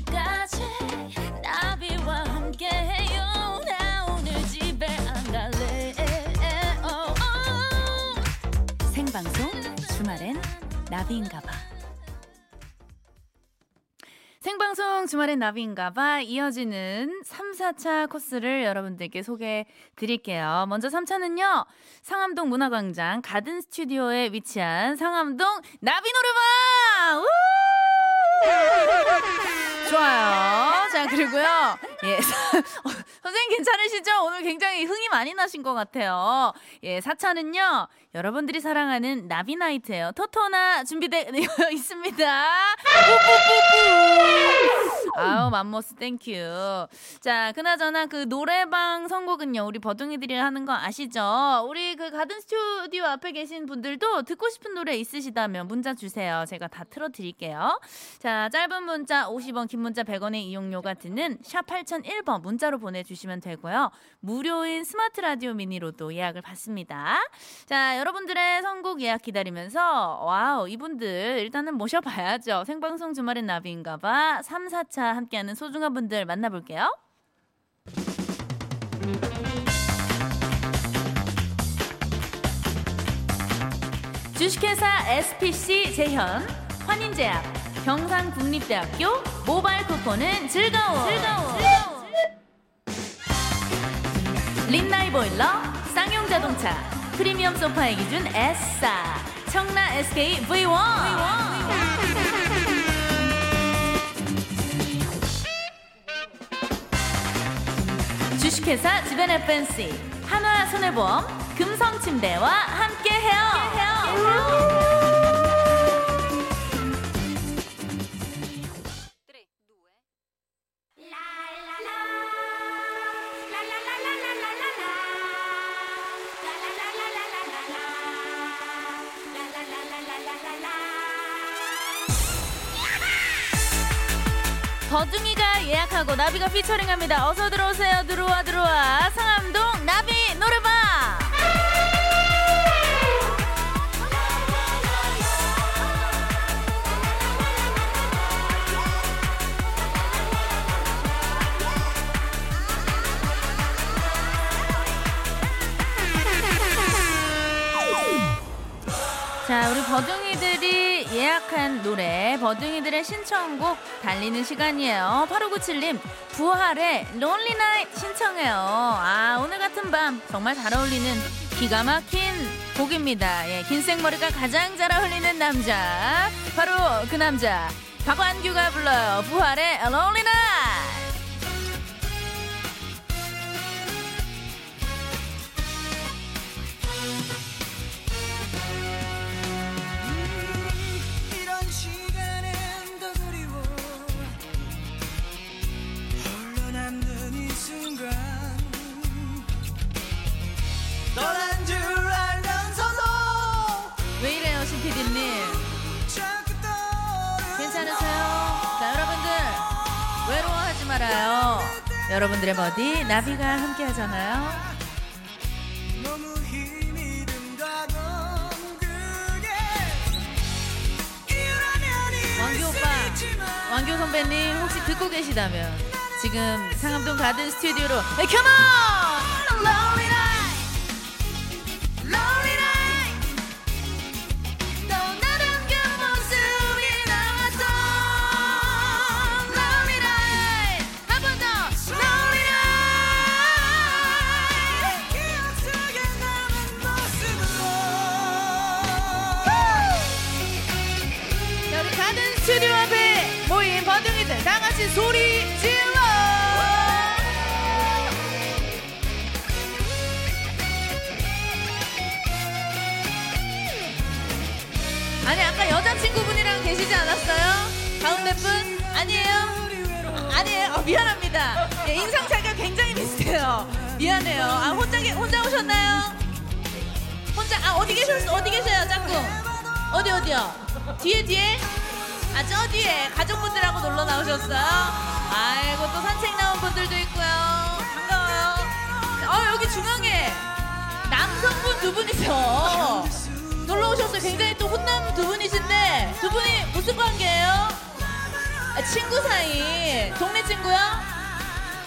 며칠까지 나비와 함께해요 나 오늘 집에 안 갈래 어, 어. 생방송 주말엔 나비인가봐. 생방송 주말엔 나비인가봐 이어지는 3, 4차 코스를 여러분들께 소개해 드릴게요. 먼저 3차는요. 상암동 문화광장 가든 스튜디오에 위치한 상암동 나비 노래방! 우! 좋아요. 자, 그리고요. 예. 어, 선생님 괜찮으시죠? 오늘 굉장히 흥이 많이 나신 것 같아요. 예, 4차는요. 여러분들이 사랑하는 나비나이트예요. 토토나 준비되어 있습니다. 뿌뿌뿌뿌. 아우, 맘모스 thank you. 자, 그나저나 그 노래방 선곡은요. 우리 버둥이들이 하는 거 아시죠? 우리 그 가든 스튜디오 앞에 계신 분들도 듣고 싶은 노래 있으시다면 문자 주세요. 제가 다 틀어드릴게요. 자, 짧은 문자 50원, 긴 문자 100원의 이용료가 드는 샵 8001번 문자로 보내주시면 되고요. 무료인 스마트 라디오 미니로도 예약을 받습니다. 자, 여러분들의 선곡 예약 기다리면서 wow, 이분들 일단은 모셔봐야죠. 생방송 주말엔 나비인가봐 3, 4차 함께하는 소중한 분들 만나볼게요. 주식회사 SPC 재현, 환인제약, 경상국립대학교 모바일 쿠폰은 즐거워. 즐거워. 린나이 보일러, 쌍용 자동차, 프리미엄 소파의 기준 S사, 청라 SK V1. 주식회사 주변 FNC, 한화 손해보험, 금성침대와 함께해요. 예약하고 나비가 피처링합니다. 어서 들어오세요. 들어와 들어와. 상암동 자, 우리 버둥이들이 예약한 노래, 버둥이들의 신청곡 달리는 시간이에요. 8597님, 부활의 Lonely Night 신청해요. 아, 오늘 같은 밤 정말 잘 어울리는 기가 막힌 곡입니다. 예, 긴 생머리가 가장 잘 어울리는 남자. 바로 그 남자. 박완규가 불러요. 부활의 Lonely Night. 이런 PD님? 괜찮으세요? 자, 여러분들 외로워하지 말아요. 여러분들의 버디 나비가 함께 하잖아요. 왕규 오빠, 왕규 선배님 혹시 듣고 계시다면 지금 상암동 가든 스튜디오로 에 컴온! 같이 소리 질러! 아니 아까 여자친구분이랑 계시지 않았어요? 가운데 분? 아니에요? 아니에요? 어, 미안합니다. 예, 인상 차이가 굉장히 비슷해요. 미안해요. 아 혼자 계- 혼자 오셨나요? 혼자 아 어디 계셨어? 어디 계세요, 짝꿍? 어디 어디요? 뒤에 뒤에? 아 저 뒤에 가족분들하고 놀러 나오셨어요? 아이고 또 산책 나온 분들도 있고요. 반가워요. 어 여기 중앙에 남성분 두 분이서 놀러 오셨어요. 굉장히 또 훈남 두 분이신데 두 분이 무슨 관계예요? 아, 친구 사이. 동네 친구요?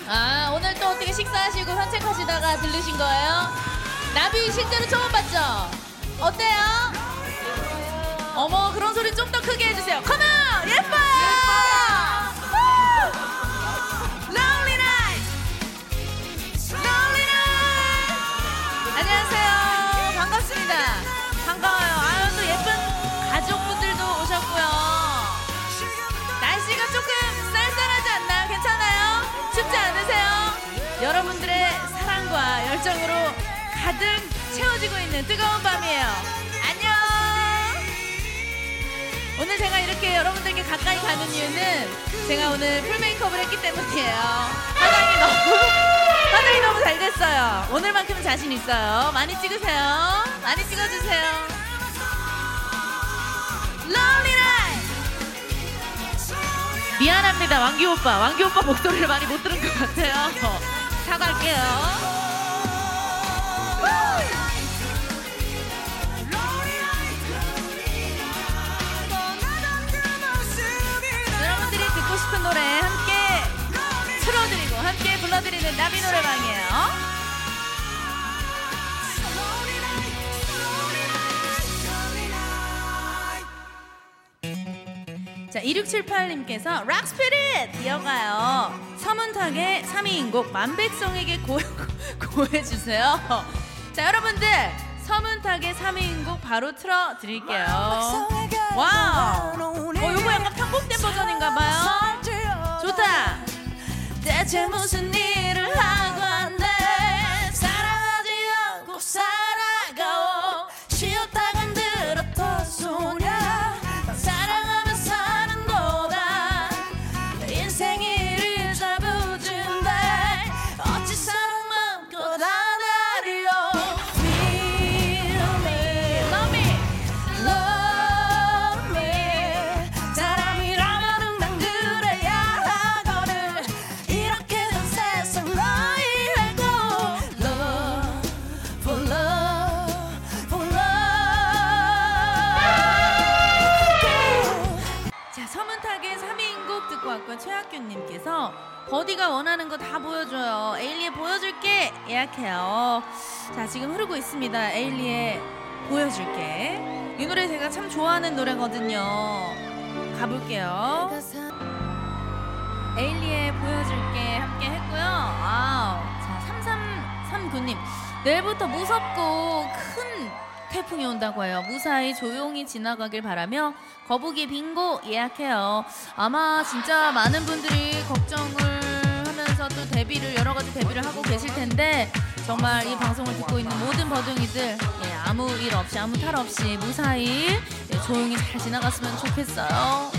아, 오늘 또 어떻게 식사하시고 산책하시다가 들르신 거예요? 나비 실제로 처음 봤죠? 어때요? 어머, 그런 소리 좀 더 크게 해주세요. 컴온! 예뻐! 우! Lonely! 안녕하세요. 반갑습니다. 반가워요. 아유, 또 예쁜 가족분들도 오셨고요. 날씨가 조금 쌀쌀하지 않나요? 괜찮아요? 춥지 않으세요? 여러분들의 사랑과 열정으로 가득 채워지고 있는 뜨거운 밤이에요. 오늘 제가 이렇게 여러분들께 가까이 가는 이유는 제가 오늘 풀 메이크업을 했기 때문이에요. 화장이 너무, 화장이 너무 잘 됐어요. 오늘만큼은 자신 있어요. 많이 찍으세요. 많이 찍어주세요. Night! 미안합니다, 왕기 오빠. 왕기 오빠 목소리를 많이 못 들은 것 같아요. 사과할게요. 불러드리는 나비 노래방이에요. 자, 2678님께서 rock spirit 이어가요. 서문탁의 사미인곡 만백성에게 고, 고해주세요. 자, 여러분들 서문탁의 사미인곡 바로 틀어드릴게요. Wow! 어, 요거 약간 편곡된 버전인가 봐요. 좋다! 대체 무슨 일 예약해요 자 지금 흐르고 있습니다 에일리에 보여줄게 이 노래 제가 참 좋아하는 노래거든요 가볼게요 에일리에 보여줄게 함께 했고요. 아우. 자, 3339님. 내일부터 무섭고 큰 태풍이 온다고 해요. 무사히 조용히 지나가길 바라며 거북이 빙고 예약해요. 아마 진짜 많은 분들이 걱정을 하면서 또 데뷔를 여러 가지 데뷔를 하고 계실 텐데 정말 이 방송을 듣고 있는 모든 버둥이들 예, 아무 일 없이 아무 탈 없이 무사히 예, 조용히 잘 지나갔으면 좋겠어요.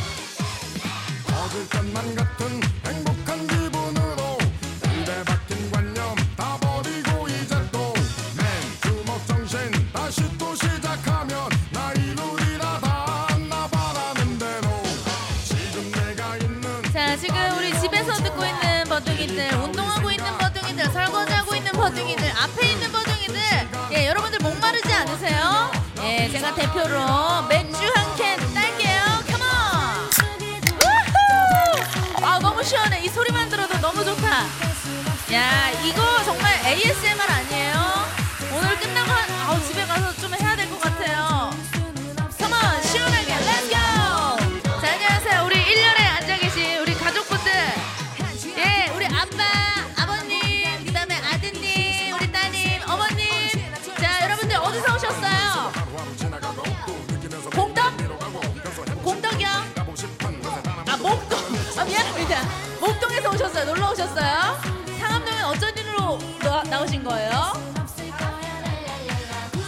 않으세요? 예 제가 대표로 맥주 한 캔 딸게요 컴온! 아 너무 시원해 이 소리만 들어도 너무 좋다 야 이거 정말 ASMR 아니에요? 오늘 끝나고 한 아우 집에 가서 좀 해야 될 것 같아요 나, 나오신 거예요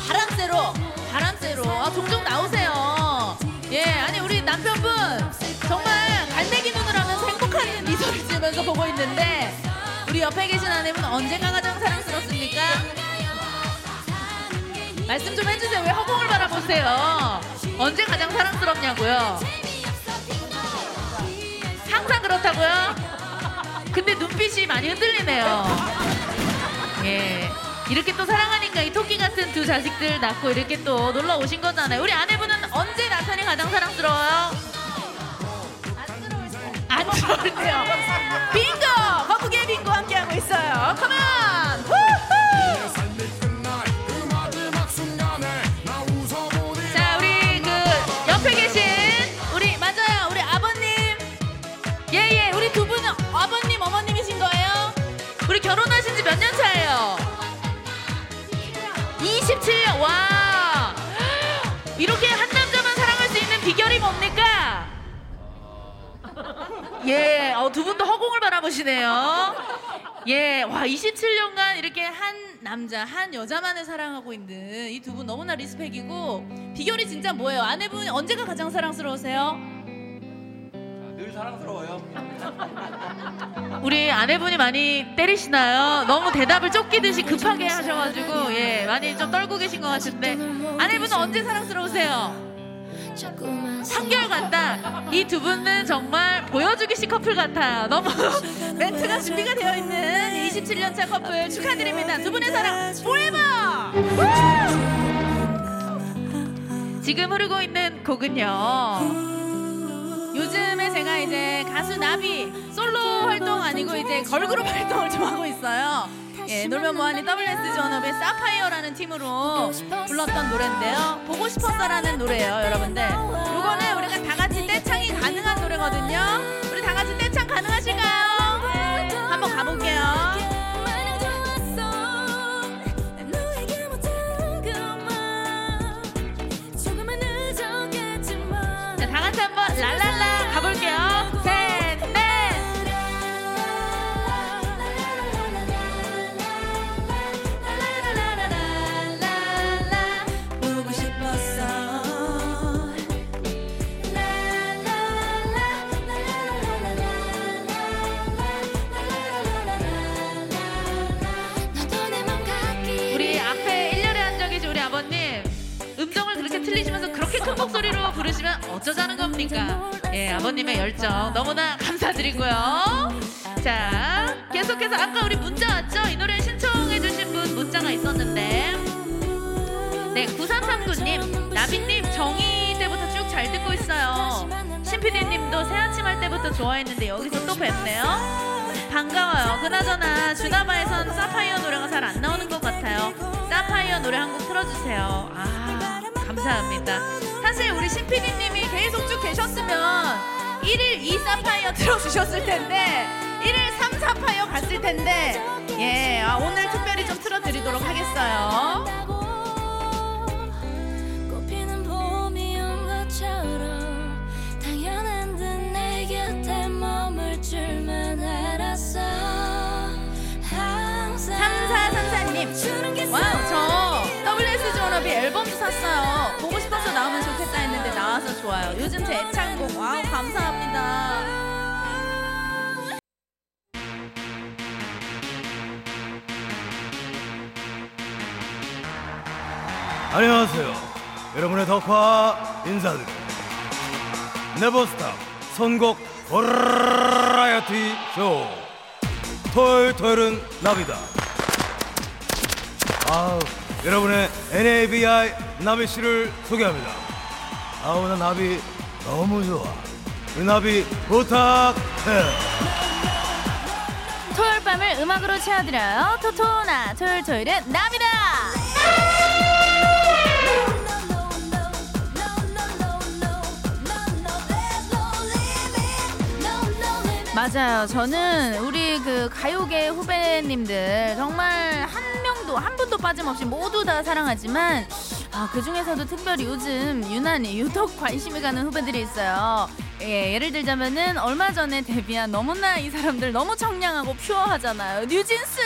바람새로 바람새로 아 종종 나오세요 예 아니 우리 남편분 정말 갈매기 눈을 하면서 행복한 미소를 지으면서 보고 있는데 우리 옆에 계신 아내분 언제가 가장 사랑스럽습니까? 말씀 좀 해주세요 왜 허공을 바라보세요 언제 가장 사랑스럽냐고요 항상 그렇다고요? 근데 눈빛이 많이 흔들리네요. 예. 이렇게 또 사랑하니까 이 토끼 같은 두 자식들 낳고 이렇게 또 놀러 오신 거잖아요. 우리 아내분은 언제 남편이 가장 사랑스러워요? 안 좋은데요. 빙고! 거북이의 빙고 함께하고 있어요. 컴온! 자, 우리 그 옆에 계신 우리 맞아요. 우리 아버님. 예, 예. 우리 두 분은 아버님, 어머님이신 거예요? 우리 결혼하신 지 몇 년 차 27년. 와. 이렇게 한 남자만 사랑할 수 있는 비결이 뭡니까? 예, 어, 두 분도 허공을 바라보시네요. 예, 와, 27년간 이렇게 한 남자, 한 여자만을 사랑하고 있는 이 두 분 너무나 리스펙이고, 비결이 진짜 뭐예요? 아내분 언제가 가장 사랑스러우세요? 늘 사랑스러워요. 우리 아내분이 많이 때리시나요? 너무 대답을 쫓기듯이 급하게 하셔가지고, 예, 많이 좀 떨고 계신 것 같은데, 아내분은 언제 사랑스러우세요? 한결 같다. 이 두 분은 정말 보여주기식 커플 같아요. 너무 멘트가 준비가 되어 있는 27년차 커플 축하드립니다. 두 분의 사랑 forever. 지금 흐르고 있는 곡은요. 요즘에 제가 이제 가수 나비 솔로 활동 아니고 이제 걸그룹 활동을 좀 하고 있어요. 예, 놀면 뭐하니 WS 전업의 사파이어라는 팀으로 불렀던 노래인데요. 보고 싶었어라는 노래예요, 여러분들. 요거는 우리가 다 같이 떼창이 가능한 노래거든요. 예 아버님의 열정 너무나 감사드리고요 자 계속해서 아까 우리 문자 왔죠 이 노래 신청해 주신 분 문자가 있었는데 네 9339님 나비님 정희 때부터 쭉 잘 듣고 있어요 신피디님도 새 아침 할 때부터 좋아했는데 여기서 또 뵙네요 반가워요. 그나저나 주나바에선 사파이어 노래가 잘 안 나오는 것 같아요. 사파이어 노래 한 곡 틀어주세요. 아 감사합니다. 사실 우리 신피디님이 계속 쭉 계셨으면 1일 2 사파이어 틀어주셨을 텐데 1일 3 사파이어 갔을 텐데 예 아, 오늘 특별히 좀 틀어드리도록 하겠어요. 앨범도 샀어요. 보고 싶어서 나오면 좋겠다 했는데 나와서 좋아요. 요즘 제 애창곡 wow 감사합니다. 안녕하세요. 여러분의 덕화 인사드립니다. Never stop 선곡 버라이어티 쇼. 토요일 토요일은 나비다. 아우, 여러분의 NABI 나비 씨를 소개합니다. 아우, 나 나비 너무 좋아. 우리 나비 부탁해. 토요일 밤을 음악으로 채워드려요. 토토나 토요일 토요일은 나비다. 맞아요. 저는 우리 그 가요계 후배님들 정말 한 명도 한 분도 빠짐없이 모두 다 사랑하지만 아, 그 중에서도 특별히 요즘 유난히 유독 관심이 가는 후배들이 있어요. 예, 예를 들자면은 얼마 전에 데뷔한 너무나 이 사람들 너무 청량하고 퓨어하잖아요. 뉴진스!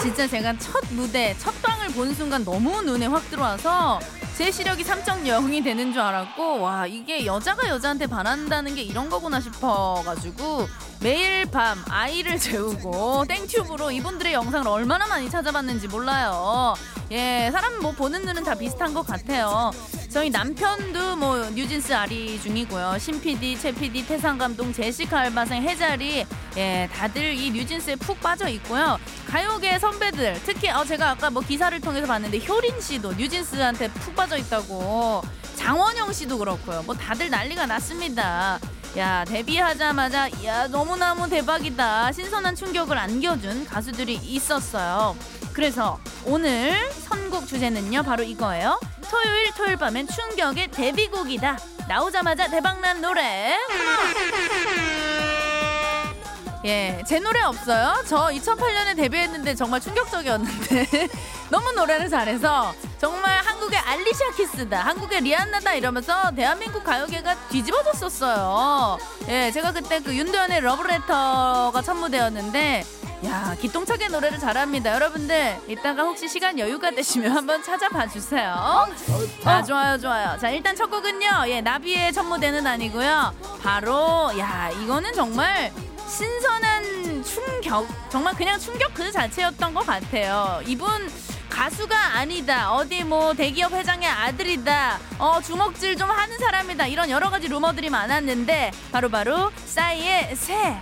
진짜 제가 첫 무대, 첫 방을 본 순간 너무 눈에 확 들어와서 제 시력이 3.0이 되는 줄 알았고 와 이게 여자가 여자한테 반한다는 게 이런 거구나 싶어가지고 매일 밤 아이를 재우고 땡튜브로 이분들의 영상을 얼마나 많이 찾아봤는지 몰라요. 예, 사람 뭐 보는 눈은 다 비슷한 것 같아요. 저희 남편도 뭐 뉴진스 아리 중이고요. 신 PD, 최 PD, 태상 감독, 제시카 알바생, 해자리 예, 다들 이 뉴진스에 푹 빠져 있고요. 가요계 선배들 특히 어 제가 아까 뭐 기사를 통해서 봤는데 효린 씨도 뉴진스한테 푹 빠져 있다고 장원영 씨도 그렇고요. 뭐 다들 난리가 났습니다. 야 데뷔하자마자 야 너무너무 대박이다 신선한 충격을 안겨준 가수들이 있었어요. 그래서 오늘 선곡 주제는요 바로 이거예요. 토요일 토요일 밤엔 충격의 데뷔곡이다. 나오자마자 대박난 노래. 예, 제 노래 없어요. 저 2008년에 데뷔했는데 정말 충격적이었는데 너무 노래를 잘해서 정말 한국의 알리샤 키스다, 한국의 리안나다 이러면서 대한민국 가요계가 뒤집어졌었어요. 예, 제가 그때 그 윤도현의 러브레터가 첫 무대였는데 야 기똥차게 노래를 잘합니다. 여러분들 이따가 혹시 시간 여유가 되시면 한번 찾아봐 주세요. 자 좋아요 좋아요. 자 일단 첫 곡은요. 예 나비의 첫 무대는 아니고요. 바로 야 이거는 정말 신선한 충격 정말 그냥 충격 그 자체였던 것 같아요. 이분 가수가 아니다. 어디 뭐 대기업 회장의 아들이다. 어 주먹질 좀 하는 사람이다. 이런 여러 가지 루머들이 많았는데 바로바로 싸이의 새.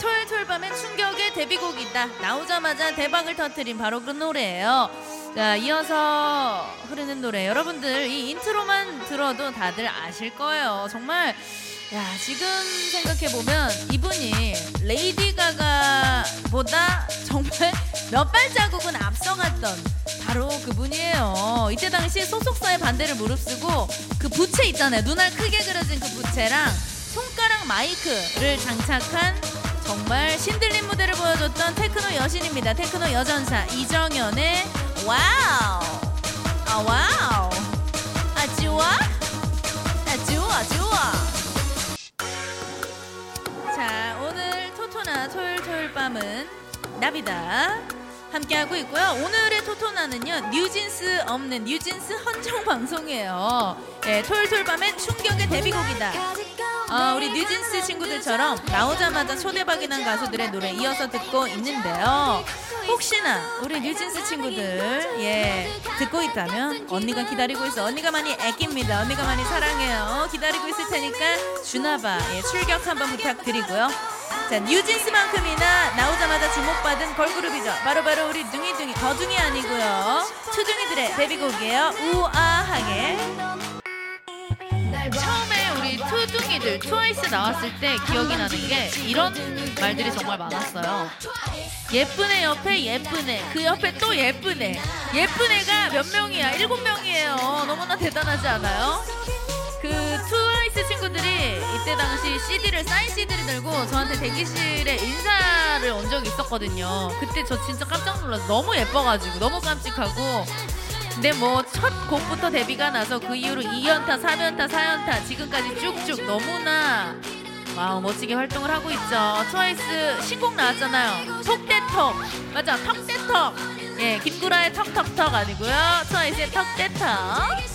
토요일 밤엔 충격의 데뷔곡이다. 나오자마자 대박을 터트린 바로 그 노래예요. 자, 이어서 흐르는 노래. 여러분들 이 intro만 들어도 다들 아실 거예요. 정말 야, 지금 생각해 보면 이분이 레이디 정말 몇 발자국은 앞서갔던 바로 그분이에요. 이때 당시 소속사의 반대를 무릅쓰고 그 부채 있잖아요. 눈알 크게 그려진 그 부채랑 손가락 마이크를 장착한 정말 신들린 무대를 보여줬던 테크노 여신입니다. 테크노 여전사 이정현의 와우 아 와우 아 좋아 아 좋아 좋아 자 오늘 토토나 토요일 토요일 밤은 나비다 함께하고 있고요. 오늘의 토토나는요 뉴진스 없는 뉴진스 헌정 방송이에요. 예, 토요일 밤엔 충격의 데뷔곡이다. 어, 우리 뉴진스 친구들처럼 나오자마자 초대박이 난 가수들의 노래 이어서 듣고 있는데요. 혹시나 우리 뉴진스 친구들 예 듣고 있다면 언니가 기다리고 있어. 언니가 많이 애낍니다. 언니가 많이 사랑해요. 기다리고 있을 테니까 주나봐 예, 출격 한번 부탁드리고요. 자 뉴진스만큼이나 나오자마자 주목받은 걸그룹이죠. 바로바로 우리 둥이둥이 거둥이 아니고요. 트둥이들의 데뷔곡이에요. 우아하게. 처음에 우리 트둥이들 트와이스 나왔을 때 기억이 나는 게 이런 말들이 정말 많았어요. 예쁜 애 옆에 예쁜 애, 그 옆에 또 예쁜 애. 예쁜 애가 몇 명이야? 일곱 명이에요. 너무나 대단하지 않아요? 그 트와이스 친구들이 이때 당시 CD를 사인 CD를 들고 저한테 대기실에 인사를 온 적이 있었거든요. 그때 저 진짜 깜짝 놀라서 너무 예뻐가지고 너무 깜찍하고 근데 뭐 첫 곡부터 대박이 나서 그 이후로 2연타, 3연타, 4연타 지금까지 쭉쭉 너무나 wow 멋지게 활동을 하고 있죠. 트와이스 신곡 나왔잖아요. Talk that Talk 맞아 Talk that Talk 예 김구라의 턱턱턱 아니고요. 트와이스의 Talk that Talk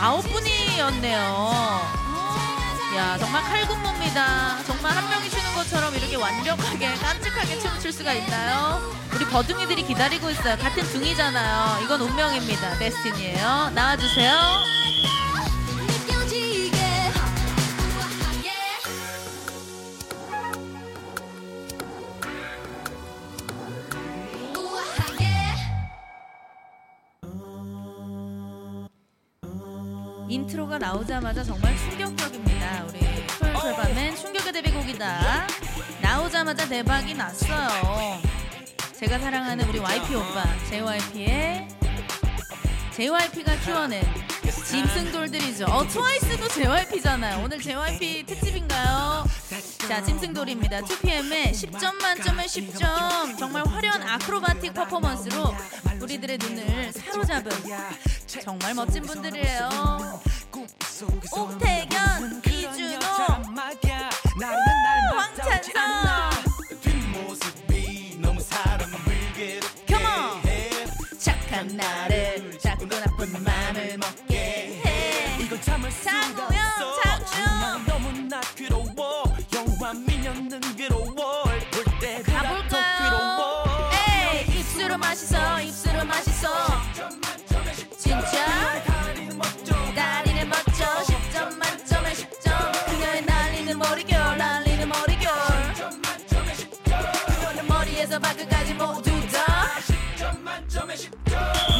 아홉 분이었네요. 야 정말 칼군무입니다. 정말 한 명이 추는 것처럼 이렇게 완벽하게 깜찍하게 춤을 출 수가 있나요? 우리 버둥이들이 기다리고 있어요. 같은 둥이잖아요. 이건 운명입니다. 데스티니예요. 나와주세요. intro가 나오자마자 정말 충격적입니다. 우리 토요일 토요일 밤엔 충격의 데뷔곡이다. 나오자마자 대박이 났어요. 제가 사랑하는 우리 YP 오빠 JYP의 JYP가 키워낸 짐승돌들이죠. 어, 트와이스도 JYP잖아요. 오늘 JYP 특집인가요? 자, 짐승돌입니다. 2PM의 10점 만점에 10점. 정말 화려한 acrobatic 퍼포먼스로 우리들의 눈을 사로잡은 정말 멋진 분들이에요. 옥태견, 이준호, 황찬성. Come on. 착한 나를 자꾸 나쁜 맘을 먹 발끝까지 모두 다.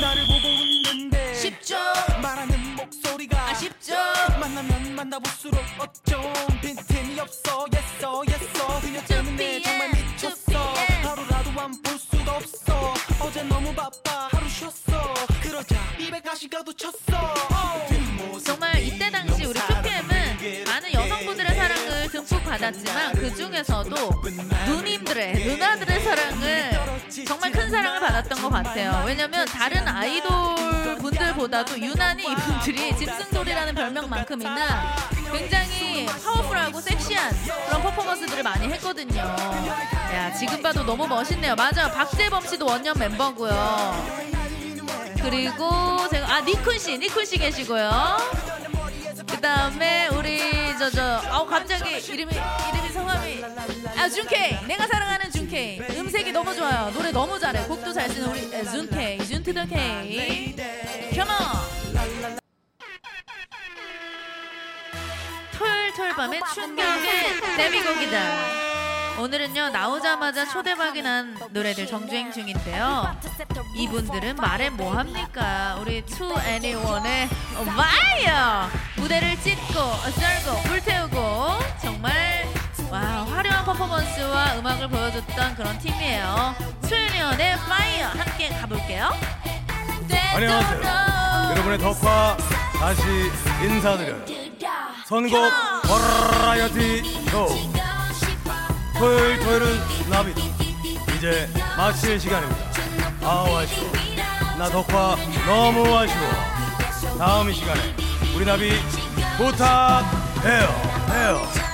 나를 보고 웃는데 10점. 말하는 목소리가 아, 10점. 만나면 만나볼수록 어쩜 빈틈이 없어. 예써 예써 그녀 때문에 2PM, 정말 미쳤어. 2PM. 하루라도 안 볼 수가 없어. 어제 너무 바빠. 하루 쉬었어. 그러자 입에 가시가도 쳤어. 정말 이때 당시 우리 2PM은 많은 여성분들의 사랑을 듬뿍 받았지만 그 중에서도 누님들의 누나들의 사랑을 사랑을 받았던 것 같아요. 왜냐면 다른 아이돌 분들보다도 유난히 이분들이 짐승돌이라는 별명만큼이나 굉장히 파워풀하고 섹시한 그런 퍼포먼스들을 많이 했거든요. 야 지금 봐도 너무 멋있네요. 맞아 박재범 씨도 원년 멤버고요. 그리고 제가 아 니쿤 씨, 니쿤 씨 계시고요. 그 다음에 우리 저저 아우 갑자기 이름이 이름이 성함이 아 준케이 내가 사랑하는 준 케이. 음색이 너무 좋아요. 노래 너무 잘해. 곡도 잘 쓰는 우리 에, 준케이. Jun to the K. Come on 토요일 밤의 충격의 데뷔곡이다. 오늘은요 나오자마자 초대박이 난 노래들 정주행 중인데요. 이분들은 말해 뭐합니까? 우리 투 애니원의 와이어. 무대를 찢고 썰고 불태우고 정말 와 화려한 퍼포먼스와 음악을 보여줬던 그런 팀이에요 투애니원의 Fire 함께 가볼게요 안녕하세요. 여러분의 덕화 다시 인사드려요. 선곡 버라이어티 쇼. 토요일 토요일은 나비다. 이제 마칠 시간입니다. 아우 아쉬워. 나 덕화 너무 아쉬워. 다음 이 시간에 우리 나비 부탁해요. 해요.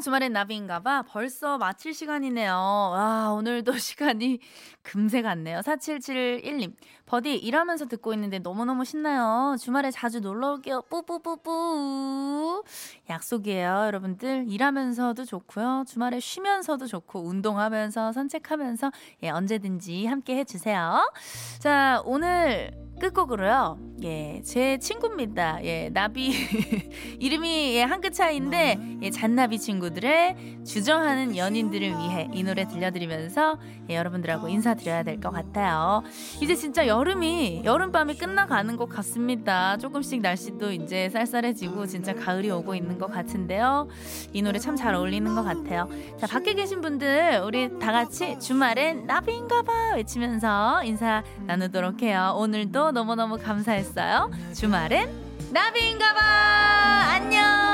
생방송 주말엔 나비인가봐 벌써 마칠 시간이네요. 와 오늘도 시간이 금세 갔네요. 4771님 버디 일하면서 듣고 있는데 너무너무 신나요. 주말에 자주 놀러 올게요. 뿌뿌뿌뿌 약속이에요 여러분들 일하면서도 좋고요. 주말에 쉬면서도 좋고 운동하면서 산책하면서 예, 언제든지 함께 해주세요. 자 오늘 끝곡으로요. 예, 제 친구입니다. 예, 나비 이름이 예, 한 끗 차이인데 예, 잔나비 친구들의 주저하는 연인들을 위해 이 노래 들려드리면서 예, 여러분들하고 인사드려야 될 것 같아요. 이제 진짜 여름이 여름밤이 끝나가는 것 같습니다. 조금씩 날씨도 이제 쌀쌀해지고 진짜 가을이 오고 있는 것 같은데요. 이 노래 참 잘 어울리는 것 같아요. 자, 밖에 계신 분들 우리 다 같이 주말엔 나비인가봐 외치면서 인사 나누도록 해요. 오늘도 너무너무 감사했어요. 주말엔 나비인가봐 안녕.